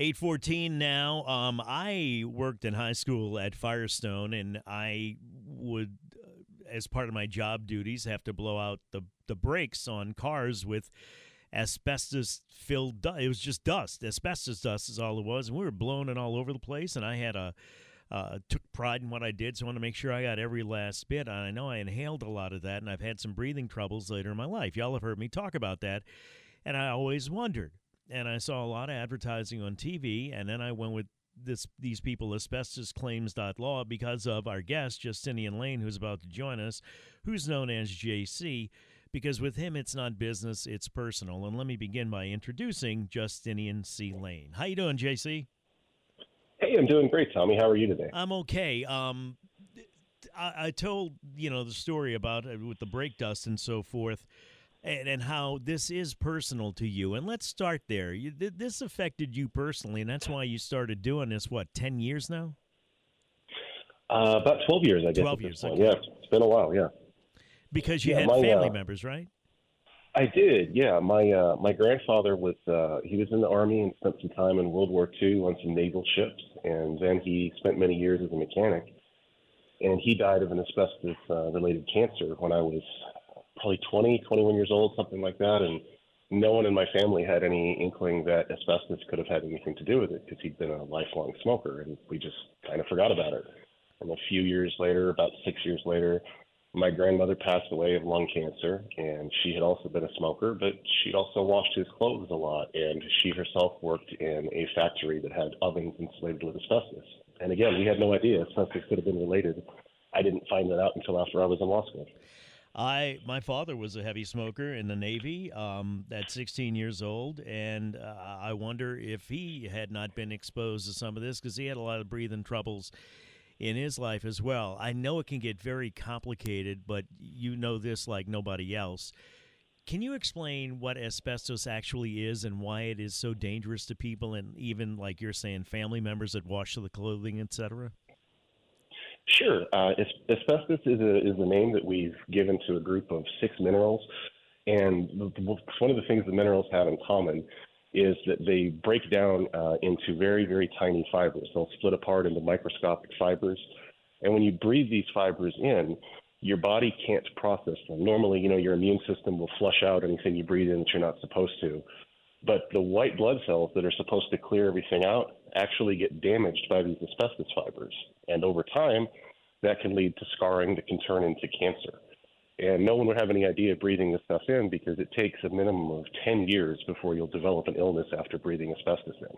814 now. Um, I worked in high school at Firestone, and I would, uh, as part of my job duties, have to blow out the, the brakes on cars with asbestos filled dust. It was just dust. Asbestos dust is all it was. And we were blowing it all over the place. And I had a, uh, took pride in what I did, so I want to make sure I got every last bit. And I know I inhaled a lot of that, and I've had some breathing troubles later in my life. Y'all have heard me talk about that. And I always wondered and I saw a lot of advertising on TV, and then I went with this these people asbestosclaims.law because of our guest Justinian Lane who's about to join us who's known as JC because with him it's not business it's personal and let me begin by introducing Justinian C Lane. How you doing JC? Hey, I'm doing great, Tommy. How are you today? I'm okay. Um I, I told, you know, the story about uh, with the brake dust and so forth and, and how this is personal to you. And let's start there. You, th- this affected you personally, and that's why you started doing this. What, ten years now? Uh, about twelve years, I guess. Twelve years. Okay. Yeah, it's been a while. Yeah. Because you Yeah, had my, family uh, members, right? I did. Yeah, my uh, my grandfather was uh, he was in the army and spent some time in World War II on some naval ships, and then he spent many years as a mechanic. And he died of an asbestos uh, related cancer when I was probably 20, 21 years old, something like that. And no one in my family had any inkling that asbestos could have had anything to do with it because he'd been a lifelong smoker, and we just kind of forgot about it. And a few years later, about six years later, my grandmother passed away of lung cancer, and she had also been a smoker, but she'd also washed his clothes a lot, and she herself worked in a factory that had ovens insulated with asbestos. And again, we had no idea asbestos could have been related. I didn't find that out until after I was in law school. I my father was a heavy smoker in the Navy um, at 16 years old, and uh, I wonder if he had not been exposed to some of this because he had a lot of breathing troubles in his life as well. I know it can get very complicated, but you know this like nobody else. Can you explain what asbestos actually is and why it is so dangerous to people and even like you're saying family members that wash the clothing, etc.? Sure. Uh, asbestos is a is the name that we've given to a group of six minerals, and one of the things the minerals have in common is that they break down uh, into very very tiny fibers. They'll split apart into microscopic fibers, and when you breathe these fibers in, your body can't process them. Normally, you know, your immune system will flush out anything you breathe in that you're not supposed to. But the white blood cells that are supposed to clear everything out actually get damaged by these asbestos fibers. And over time, that can lead to scarring that can turn into cancer. And no one would have any idea of breathing this stuff in because it takes a minimum of 10 years before you'll develop an illness after breathing asbestos in.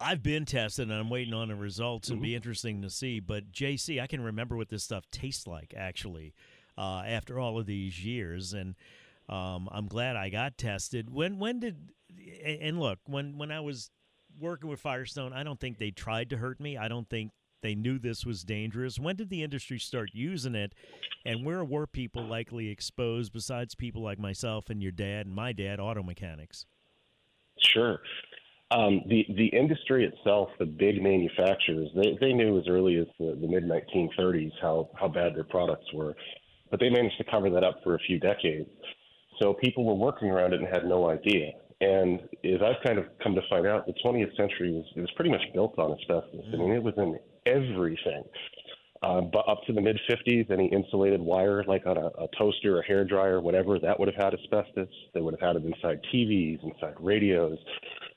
I've been tested and I'm waiting on the results. It'll Mm-hmm. be interesting to see. But JC, I can remember what this stuff tastes like actually uh, after all of these years, and um, I'm glad I got tested. When when did and look when when I was working with Firestone, I don't think they tried to hurt me. I don't think they knew this was dangerous. When did the industry start using it, and where were people likely exposed besides people like myself and your dad and my dad, auto mechanics? Sure. Um, the the industry itself, the big manufacturers, they, they knew as early as the, the mid 1930s how, how bad their products were, but they managed to cover that up for a few decades. So people were working around it and had no idea. And as I've kind of come to find out, the 20th century was it was pretty much built on asbestos. I mean, it was in everything. Uh, but up to the mid 50s, any insulated wire, like on a, a toaster, a hair dryer, whatever, that would have had asbestos. They would have had it inside TVs, inside radios.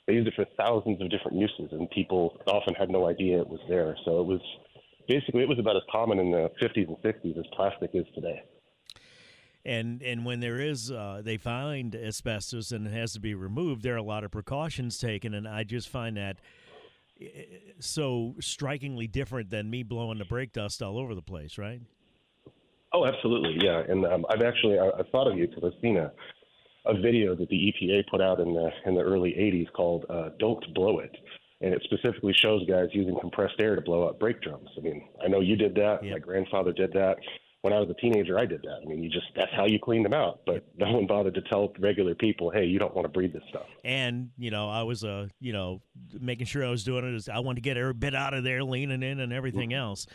they used it for thousands of different uses, and people often had no idea it was there. So it was basically it was about as common in the 50s and 60s as plastic is today. And and when there is, uh, they find asbestos and it has to be removed. There are a lot of precautions taken, and I just find that eh, so strikingly different than me blowing the brake dust all over the place, right? Oh, absolutely, yeah. And um, I've actually I, I thought of you because I've seen a a video that the EPA put out in the in the early '80s called uh, "Don't Blow It," and it specifically shows guys using compressed air to blow up brake drums. I mean, I know you did that. Yep. My grandfather did that. When I was a teenager, I did that. I mean, you just that's how you cleaned them out. But no one bothered to tell regular people, "Hey, you don't want to breed this stuff." And you know, I was uh, you know, making sure I was doing it. As I wanted to get every bit out of there, leaning in, and everything else.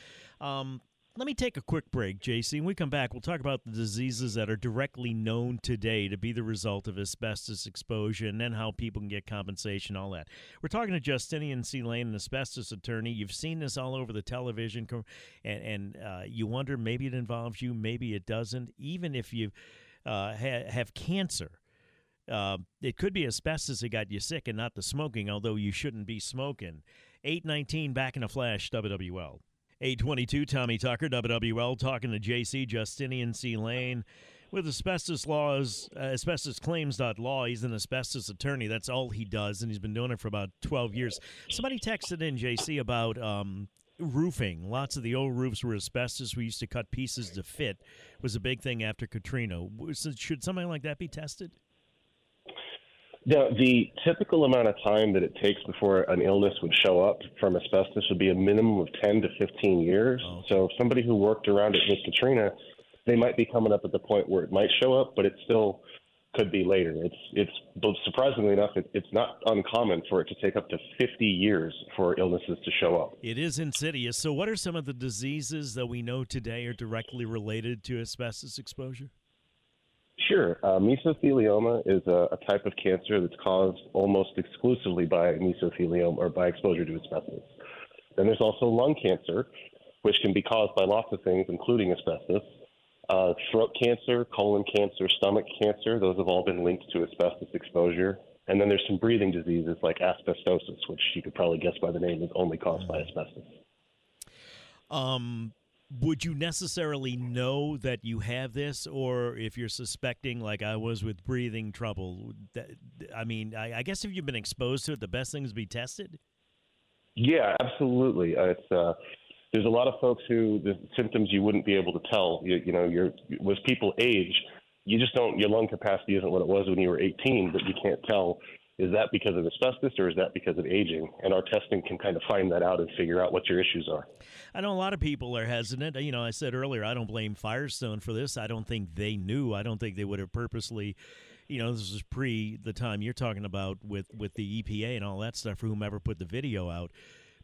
Um, let me take a quick break, JC. When we come back, we'll talk about the diseases that are directly known today to be the result of asbestos exposure and then how people can get compensation, all that. We're talking to Justinian C. Lane, an asbestos attorney. You've seen this all over the television, and, and uh, you wonder maybe it involves you, maybe it doesn't. Even if you uh, ha- have cancer, uh, it could be asbestos that got you sick and not the smoking, although you shouldn't be smoking. 819 back in a flash, WWL. 822, Tommy Tucker, WWL, talking to JC Justinian C. Lane with asbestos laws, uh, asbestosclaims.law. He's an asbestos attorney. That's all he does, and he's been doing it for about 12 years. Somebody texted in, JC, about um, roofing. Lots of the old roofs were asbestos. We used to cut pieces to fit. It was a big thing after Katrina. Should something like that be tested? The, the typical amount of time that it takes before an illness would show up from asbestos would be a minimum of 10 to 15 years. Oh. So, somebody who worked around it with Katrina, they might be coming up at the point where it might show up, but it still could be later. It's it's surprisingly enough, it, it's not uncommon for it to take up to 50 years for illnesses to show up. It is insidious. So, what are some of the diseases that we know today are directly related to asbestos exposure? Sure. Uh, mesothelioma is a, a type of cancer that's caused almost exclusively by mesothelioma or by exposure to asbestos. Then there's also lung cancer, which can be caused by lots of things, including asbestos. Uh, throat cancer, colon cancer, stomach cancer, those have all been linked to asbestos exposure. And then there's some breathing diseases like asbestosis, which you could probably guess by the name is only caused by asbestos. Um, would you necessarily know that you have this, or if you're suspecting, like I was with breathing trouble? That, I mean, I, I guess if you've been exposed to it, the best thing is to be tested. Yeah, absolutely. Uh, it's uh, there's a lot of folks who the symptoms you wouldn't be able to tell. You, you know, you're with people age, you just don't. Your lung capacity isn't what it was when you were 18, but you can't tell is that because of asbestos or is that because of aging? And our testing can kind of find that out and figure out what your issues are. I know a lot of people are hesitant. You know, I said earlier, I don't blame Firestone for this. I don't think they knew. I don't think they would have purposely. You know, this is pre the time you're talking about with with the EPA and all that stuff for whomever put the video out.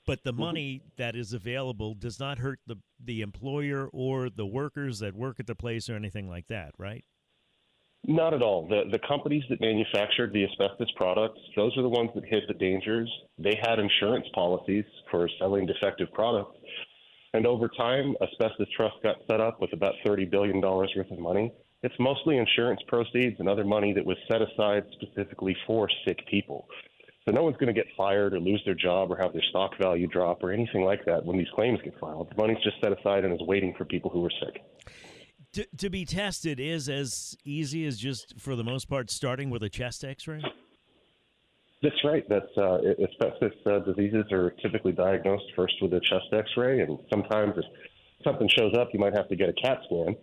But the mm-hmm. money that is available does not hurt the the employer or the workers that work at the place or anything like that, right? Not at all. The the companies that manufactured the asbestos products, those are the ones that hid the dangers. They had insurance policies for selling defective products. And over time, asbestos trust got set up with about $30 billion worth of money. It's mostly insurance proceeds and other money that was set aside specifically for sick people. So no one's going to get fired or lose their job or have their stock value drop or anything like that when these claims get filed. The money's just set aside and is waiting for people who are sick. To, to be tested is as easy as just, for the most part, starting with a chest x ray? That's right. That's uh, asbestos uh, diseases are typically diagnosed first with a chest X-ray, and sometimes if something shows up, you might have to get a CAT scan.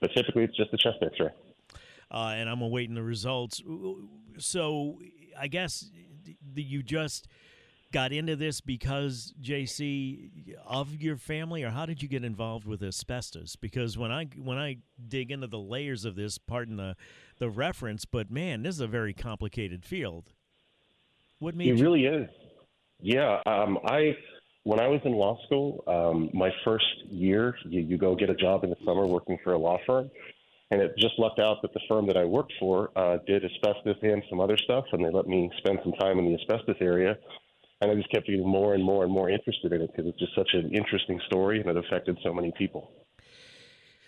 But typically, it's just a chest X-ray. Uh, and I'm awaiting the results. So I guess you just got into this because JC of your family, or how did you get involved with asbestos? Because when I when I dig into the layers of this, pardon the the reference, but man, this is a very complicated field. What made it you- really is. Yeah, um, I when I was in law school, um, my first year, you, you go get a job in the summer working for a law firm, and it just lucked out that the firm that I worked for uh, did asbestos and some other stuff, and they let me spend some time in the asbestos area. And I just kept getting more and more and more interested in it because it's just such an interesting story and it affected so many people.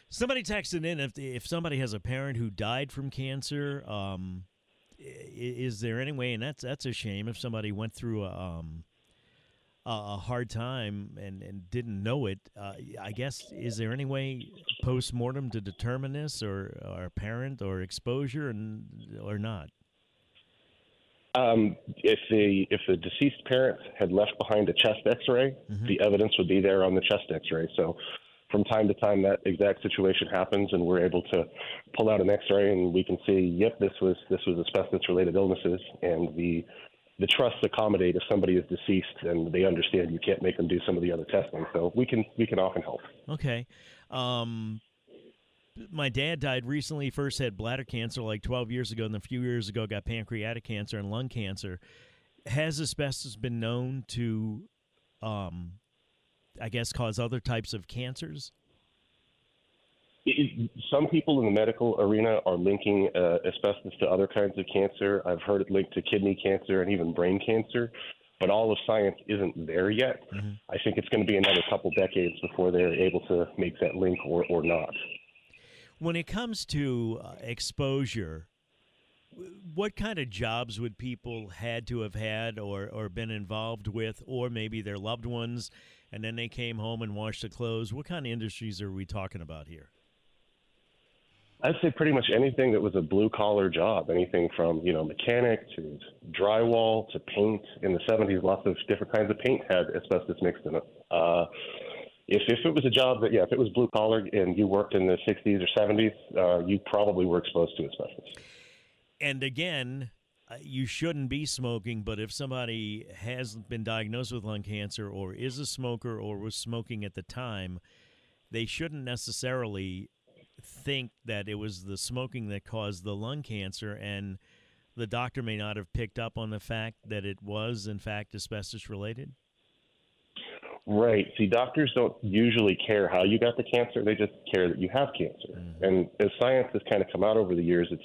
Somebody texted in if if somebody has a parent who died from cancer, um, is there any way? And that's that's a shame if somebody went through a um, a hard time and, and didn't know it. Uh, I guess is there any way post mortem to determine this, or or parent or exposure, and or not? Um, if the if the deceased parent had left behind a chest X-ray, mm-hmm. the evidence would be there on the chest X-ray. So, from time to time, that exact situation happens, and we're able to pull out an X-ray, and we can see, yep, this was this was asbestos-related illnesses, and the the trusts accommodate if somebody is deceased and they understand you can't make them do some of the other testing. So we can we can often help. Okay. Um, my dad died recently. First had bladder cancer like 12 years ago, and a few years ago got pancreatic cancer and lung cancer. Has asbestos been known to, um, I guess, cause other types of cancers? Some people in the medical arena are linking uh, asbestos to other kinds of cancer. I've heard it linked to kidney cancer and even brain cancer, but all of science isn't there yet. Mm-hmm. I think it's going to be another couple decades before they're able to make that link or, or not. When it comes to uh, exposure, what kind of jobs would people had to have had or, or been involved with, or maybe their loved ones, and then they came home and washed the clothes? What kind of industries are we talking about here? I'd say pretty much anything that was a blue collar job, anything from you know mechanic to drywall to paint. In the 70s, lots of different kinds of paint had asbestos mixed in it. Uh, if if it was a job that yeah, if it was blue collar and you worked in the 60s or 70s, uh, you probably were exposed to asbestos. And again, uh, you shouldn't be smoking, but if somebody has been diagnosed with lung cancer or is a smoker or was smoking at the time, they shouldn't necessarily think that it was the smoking that caused the lung cancer and the doctor may not have picked up on the fact that it was in fact asbestos related Right. See, doctors don't usually care how you got the cancer; they just care that you have cancer. Mm-hmm. And as science has kind of come out over the years, it's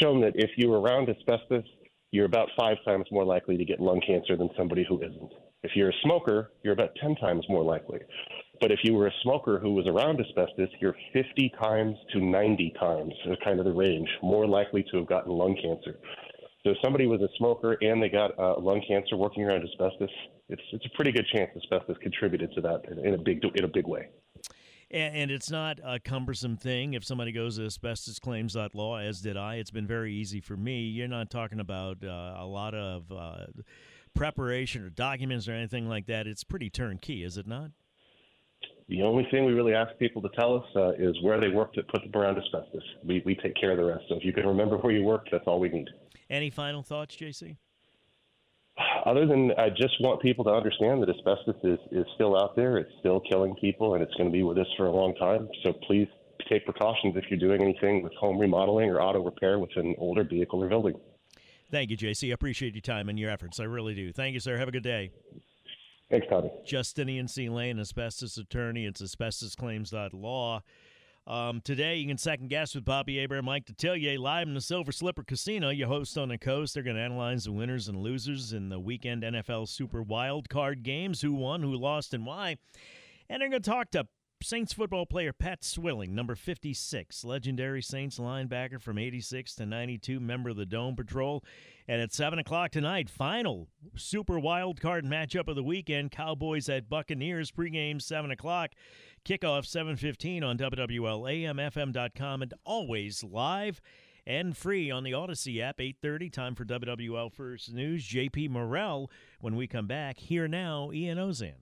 shown that if you're around asbestos, you're about five times more likely to get lung cancer than somebody who isn't. If you're a smoker, you're about 10 times more likely. But if you were a smoker who was around asbestos, you're 50 times to 90 times, kind of the range, more likely to have gotten lung cancer. So if somebody was a smoker and they got uh, lung cancer working around asbestos, it's it's a pretty good chance asbestos contributed to that in a big in a big way. And, it's not a cumbersome thing. If somebody goes to asbestosclaims.law, as did I, it's been very easy for me. You're not talking about uh, a lot of uh, preparation or documents or anything like that. It's pretty turnkey, is it not? The only thing we really ask people to tell us uh, is where they worked to put them around asbestos. We, we take care of the rest. So if you can remember where you worked, that's all we need. Any final thoughts, JC? other than I just want people to understand that asbestos is, is still out there. It's still killing people, and it's going to be with us for a long time. So please take precautions if you're doing anything with home remodeling or auto repair with an older vehicle or building. Thank you, JC. I appreciate your time and your efforts. I really do. Thank you, sir. Have a good day. Thanks, Tommy. Justinian C. Lane, asbestos attorney. It's asbestosclaims.law. Um, today, you can second guess with Bobby Hebert, Mike Detillier, live in the Silver Slipper Casino. Your host on the coast. They're going to analyze the winners and losers in the weekend NFL Super Wild Card games who won, who lost, and why. And they're going to talk to Saints football player Pat Swilling, number 56, legendary Saints linebacker from 86 to 92, member of the Dome Patrol. And at 7 o'clock tonight, final super wild card matchup of the weekend Cowboys at Buccaneers, pregame 7 o'clock. Kickoff 7:15 on WWLAMFM.com and always live and free on the Audacy app 8:30 time for WWL First News. JP Morrell when we come back. Here now Ian Ozan.